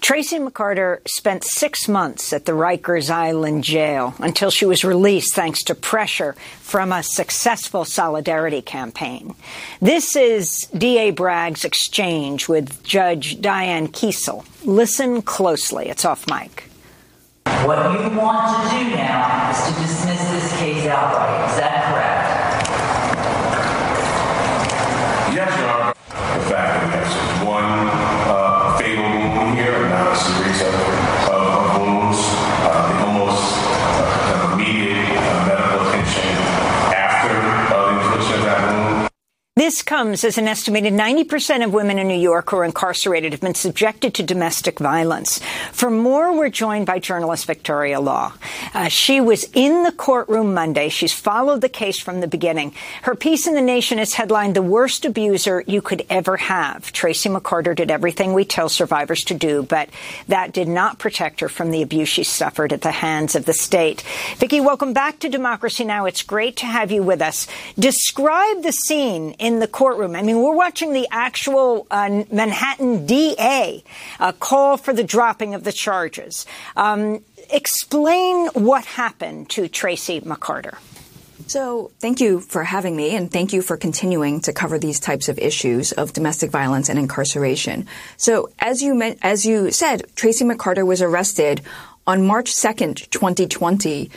Tracy McCarter spent six months at the Rikers Island jail until she was released thanks to pressure from a successful solidarity campaign. This is D.A. Bragg's exchange with Judge Diane Kiesel. Listen closely. It's off mic. What you want to do now is to dismiss this case outright. Is that correct? Yes, Your Honor. The fact This comes as an estimated 90% of women in New York who are incarcerated have been subjected to domestic violence. For more, we're joined by journalist Victoria Law. Uh, she was in the courtroom Monday. She's followed the case from the beginning. Her piece in The Nation is headlined The Worst Abuser You Could Ever Have. Tracy McCarter did everything we tell survivors to do, but that did not protect her from the abuse she suffered at the hands of the state. Vicki, welcome back to Democracy Now! It's great to have you with us. Describe the scene in the courtroom. I mean, we're watching the actual uh, Manhattan DA uh, call for the dropping of the charges. Um, explain what happened to Tracy McCarter. So, thank you for having me, and thank you for continuing to cover these types of issues of domestic violence and incarceration. So, as you as you said, Tracy McCarter was arrested on March second, 2020.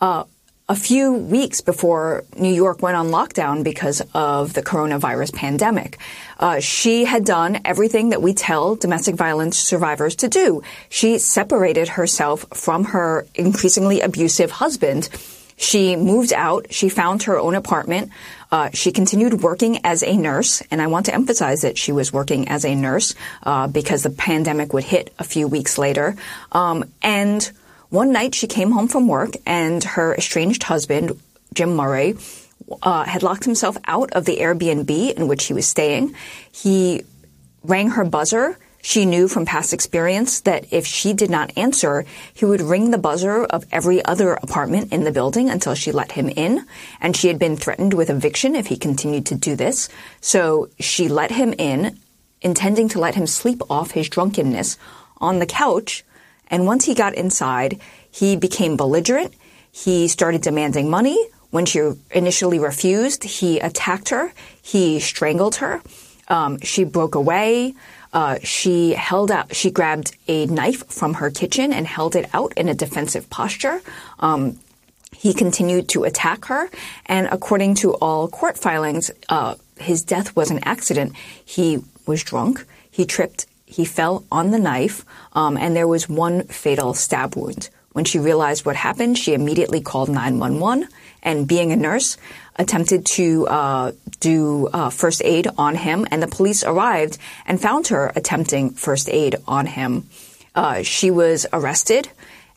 Uh, a few weeks before New York went on lockdown because of the coronavirus pandemic. Uh, she had done everything that we tell domestic violence survivors to do. She separated herself from her increasingly abusive husband. She moved out. She found her own apartment. Uh, she continued working as a nurse, and I want to emphasize that she was working as a nurse uh, because the pandemic would hit a few weeks later. Um, and one night she came home from work and her estranged husband, Jim Murray, uh, had locked himself out of the Airbnb in which he was staying. He rang her buzzer. She knew from past experience that if she did not answer, he would ring the buzzer of every other apartment in the building until she let him in. And she had been threatened with eviction if he continued to do this. So she let him in, intending to let him sleep off his drunkenness on the couch. And once he got inside, he became belligerent. He started demanding money. When she initially refused, he attacked her. He strangled her. Um, she broke away. Uh, she held out, she grabbed a knife from her kitchen and held it out in a defensive posture. Um, he continued to attack her, and according to all court filings, uh, his death was an accident. He was drunk. He tripped. He fell on the knife, um, and there was one fatal stab wound. When she realized what happened, she immediately called 911. And being a nurse, attempted to uh, do uh, first aid on him, and the police arrived and found her attempting first aid on him. Uh, she was arrested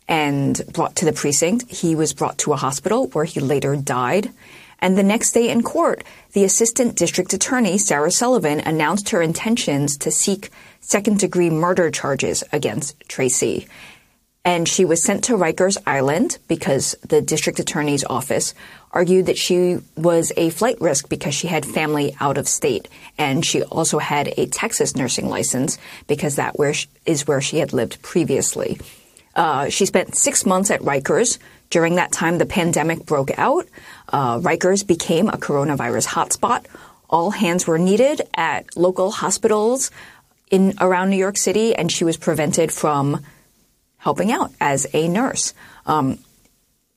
and brought to the precinct. He was brought to a hospital where he later died. And the next day in court, the assistant district attorney, Sarah Sullivan, announced her intentions to seek second degree murder charges against Tracy. And she was sent to Rikers Island because the district attorney's office argued that she was a flight risk because she had family out of state. And she also had a Texas nursing license because that where she, is where she had lived previously. Uh, she spent six months at Rikers. During that time, the pandemic broke out. Uh, Rikers became a coronavirus hotspot. All hands were needed at local hospitals in around New York City, and she was prevented from helping out as a nurse. Um,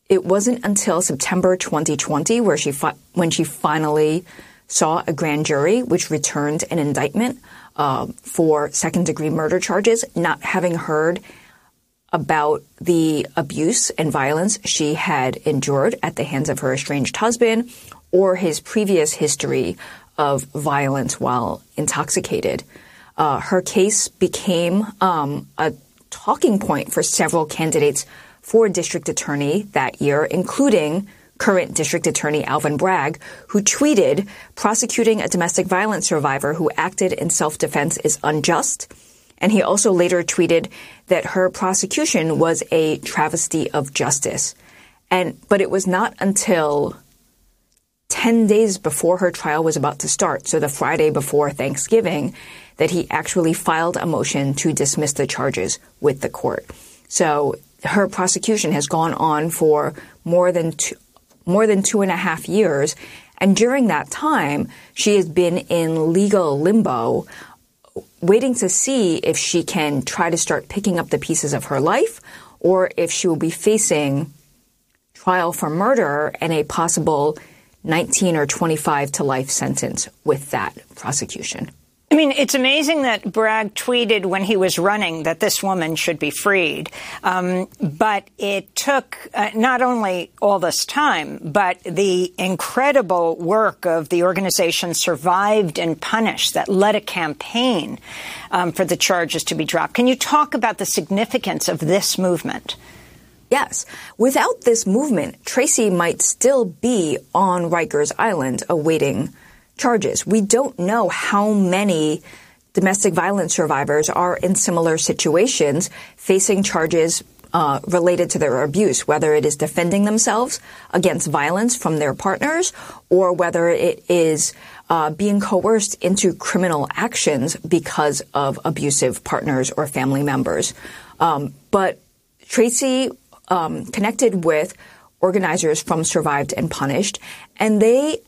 it wasn't until September 2020 where she fi- when she finally saw a grand jury which returned an indictment uh, for second degree murder charges, not having heard about the abuse and violence she had endured at the hands of her estranged husband or his previous history of violence while intoxicated. Uh, her case became um, a talking point for several candidates for district attorney that year, including current district attorney Alvin Bragg, who tweeted, prosecuting a domestic violence survivor who acted in self-defense is unjust. And he also later tweeted that her prosecution was a travesty of justice. And, but it was not until 10 days before her trial was about to start, so the Friday before Thanksgiving, that he actually filed a motion to dismiss the charges with the court. So her prosecution has gone on for more than two, more than two and a half years. And during that time, she has been in legal limbo, waiting to see if she can try to start picking up the pieces of her life or if she will be facing trial for murder and a possible 19 or 25 to life sentence with that prosecution. I mean, it's amazing that Bragg tweeted when he was running that this woman should be freed. Um, but it took uh, not only all this time, but the incredible work of the organization Survived and Punished that led a campaign um, for the charges to be dropped. Can you talk about the significance of this movement? Yes. Without this movement, Tracy might still be on Rikers Island awaiting charges. We don't know how many domestic violence survivors are in similar situations facing charges uh, related to their abuse, whether it is defending themselves against violence from their partners or whether it is uh, being coerced into criminal actions because of abusive partners or family members. Um, but Tracy um, connected with organizers from Survived and Punished, and they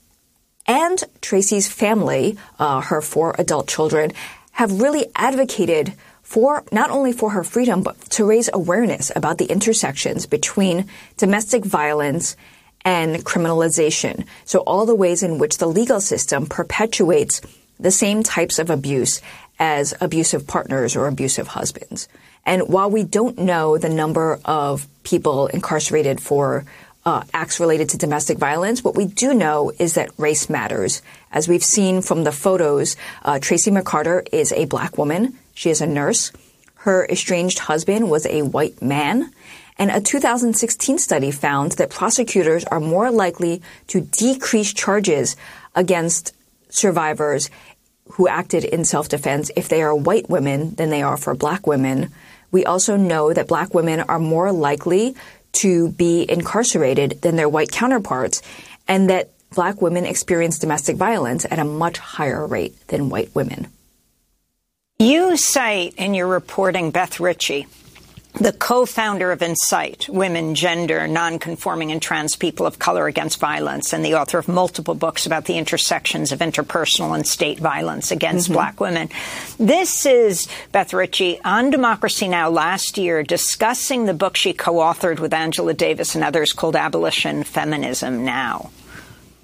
and Tracy's family, uh, her four adult children, have really advocated for not only for her freedom, but to raise awareness about the intersections between domestic violence and criminalization. So all the ways in which the legal system perpetuates the same types of abuse as abusive partners or abusive husbands. And while we don't know the number of people incarcerated for uh, acts related to domestic violence. What we do know is that race matters. As we've seen from the photos, uh, Tracy McCarter is a black woman. She is a nurse. Her estranged husband was a white man. And a 2016 study found that prosecutors are more likely to decrease charges against survivors who acted in self-defense if they are white women than they are for black women. We also know that black women are more likely to be incarcerated than their white counterparts and that black women experience domestic violence at a much higher rate than white women. You cite in your reporting Beth Ritchie, the co-founder of Incite, Women, Gender, Nonconforming and Trans People of Color Against Violence, and the author of multiple books about the intersections of interpersonal and state violence against mm-hmm. black women. This is Beth Ritchie on Democracy Now! last year discussing the book she co-authored with Angela Davis and others called Abolition Feminism Now.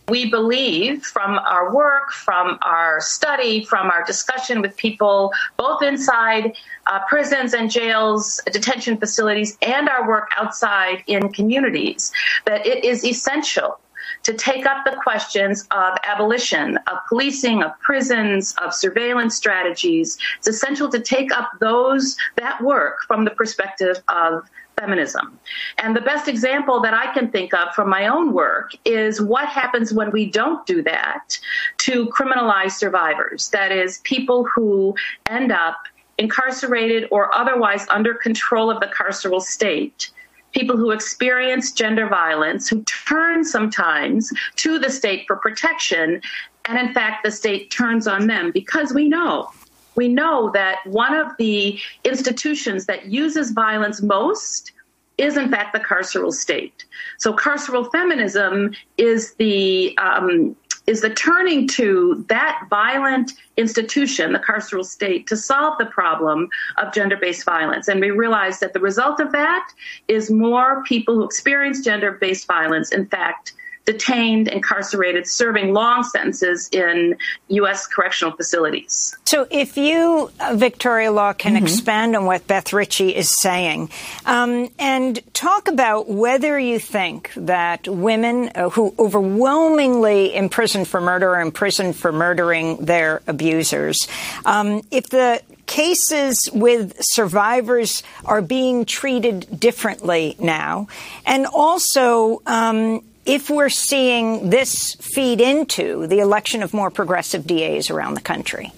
We believe from our work, from our study, from our discussion with people both inside uh, prisons and jails, detention facilities, and our work outside in communities that it is essential to take up the questions of abolition, of policing, of prisons, of surveillance strategies. It's essential to take up those that work from the perspective of feminism. And the best example that I can think of from my own work is what happens when we don't do that to criminalize survivors. That is, people who end up incarcerated or otherwise under control of the carceral state people who experience gender violence, who turn sometimes to the state for protection, and in fact, the state turns on them because we know we know that one of the institutions that uses violence most is in fact the carceral state. So carceral feminism is the um, is the turning to that violent institution, the carceral state, to solve the problem of gender based violence. And we realize that the result of that is more people who experience gender based violence, in fact, detained, incarcerated, serving long sentences in U.S. correctional facilities. So, if you, uh, Victoria Law, can mm-hmm. expand on what Beth Ritchie is saying um, and talk about whether you think that women uh, who overwhelmingly imprisoned for murder are imprisoned for murdering their abusers, um, if the cases with survivors are being treated differently now, and also um, if we're seeing this feed into the election of more progressive DAs around the country?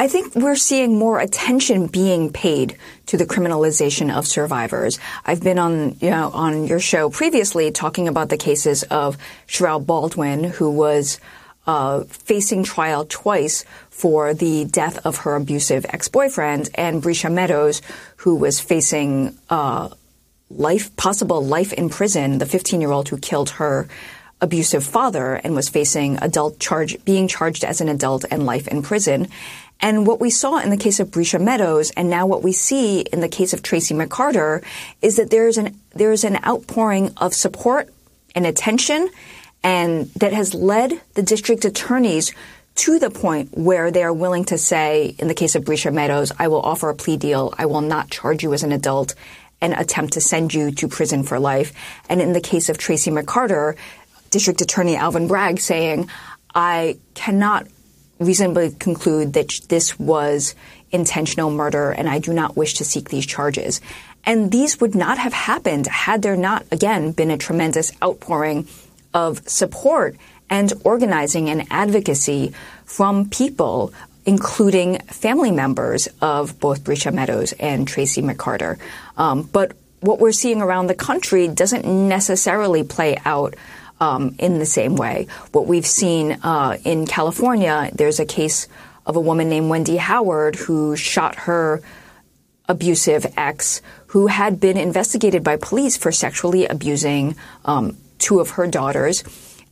I think we're seeing more attention being paid to the criminalization of survivors. I've been on, you know, on your show previously talking about the cases of Cherelle Baldwin, who was uh, facing trial twice for the death of her abusive ex-boyfriend, and Bresha Meadows, who was facing uh, life, possible life in prison, the 15 year old who killed her abusive father and was facing adult charge, being charged as an adult and life in prison. And what we saw in the case of Bresha Meadows and now what we see in the case of Tracy McCarter is that there's an, there's an outpouring of support and attention and that has led the district attorneys to the point where they are willing to say, in the case of Bresha Meadows, I will offer a plea deal. I will not charge you as an adult and attempt to send you to prison for life. And in the case of Tracy McCarter, District Attorney Alvin Bragg saying, I cannot reasonably conclude that this was intentional murder and I do not wish to seek these charges. And these would not have happened had there not, again, been a tremendous outpouring of support and organizing and advocacy from people including family members of both Bresha Meadows and Tracy McCarter. Um, but what we're seeing around the country doesn't necessarily play out um, in the same way. What we've seen uh, in California, there's a case of a woman named Wendy Howard who shot her abusive ex who had been investigated by police for sexually abusing um, two of her daughters.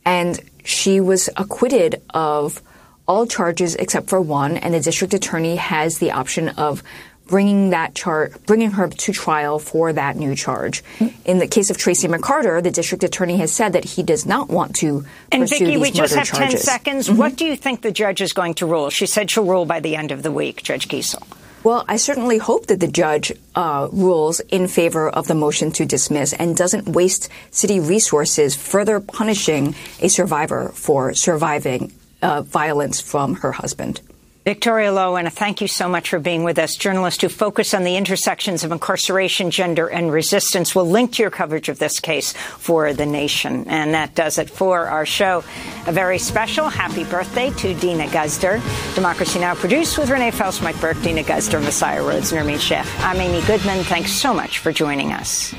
And she was acquitted of all charges except for one, and the district attorney has the option of bringing that char- bringing her to trial for that new charge. In the case of Tracy McCarter, the district attorney has said that he does not want to and pursue Vicki, these we just have charges. 10 seconds. Mm-hmm. What do you think the judge is going to rule? She said she'll rule by the end of the week, Judge Kiesel. Well, I certainly hope that the judge uh, rules in favor of the motion to dismiss and doesn't waste city resources further punishing a survivor for surviving uh, violence from her husband. Victoria Law, thank you so much for being with us. Journalist who focus on the intersections of incarceration, gender, and resistance. We'll link to your coverage of this case for The Nation. And that does it for our show. A very special happy birthday to Deena Guzder. Democracy Now! produced with Renee Feltz, Mike Burke, Deena Guzder, Messiah Rhodes, and Sheikh. I'm Amy Goodman. Thanks so much for joining us.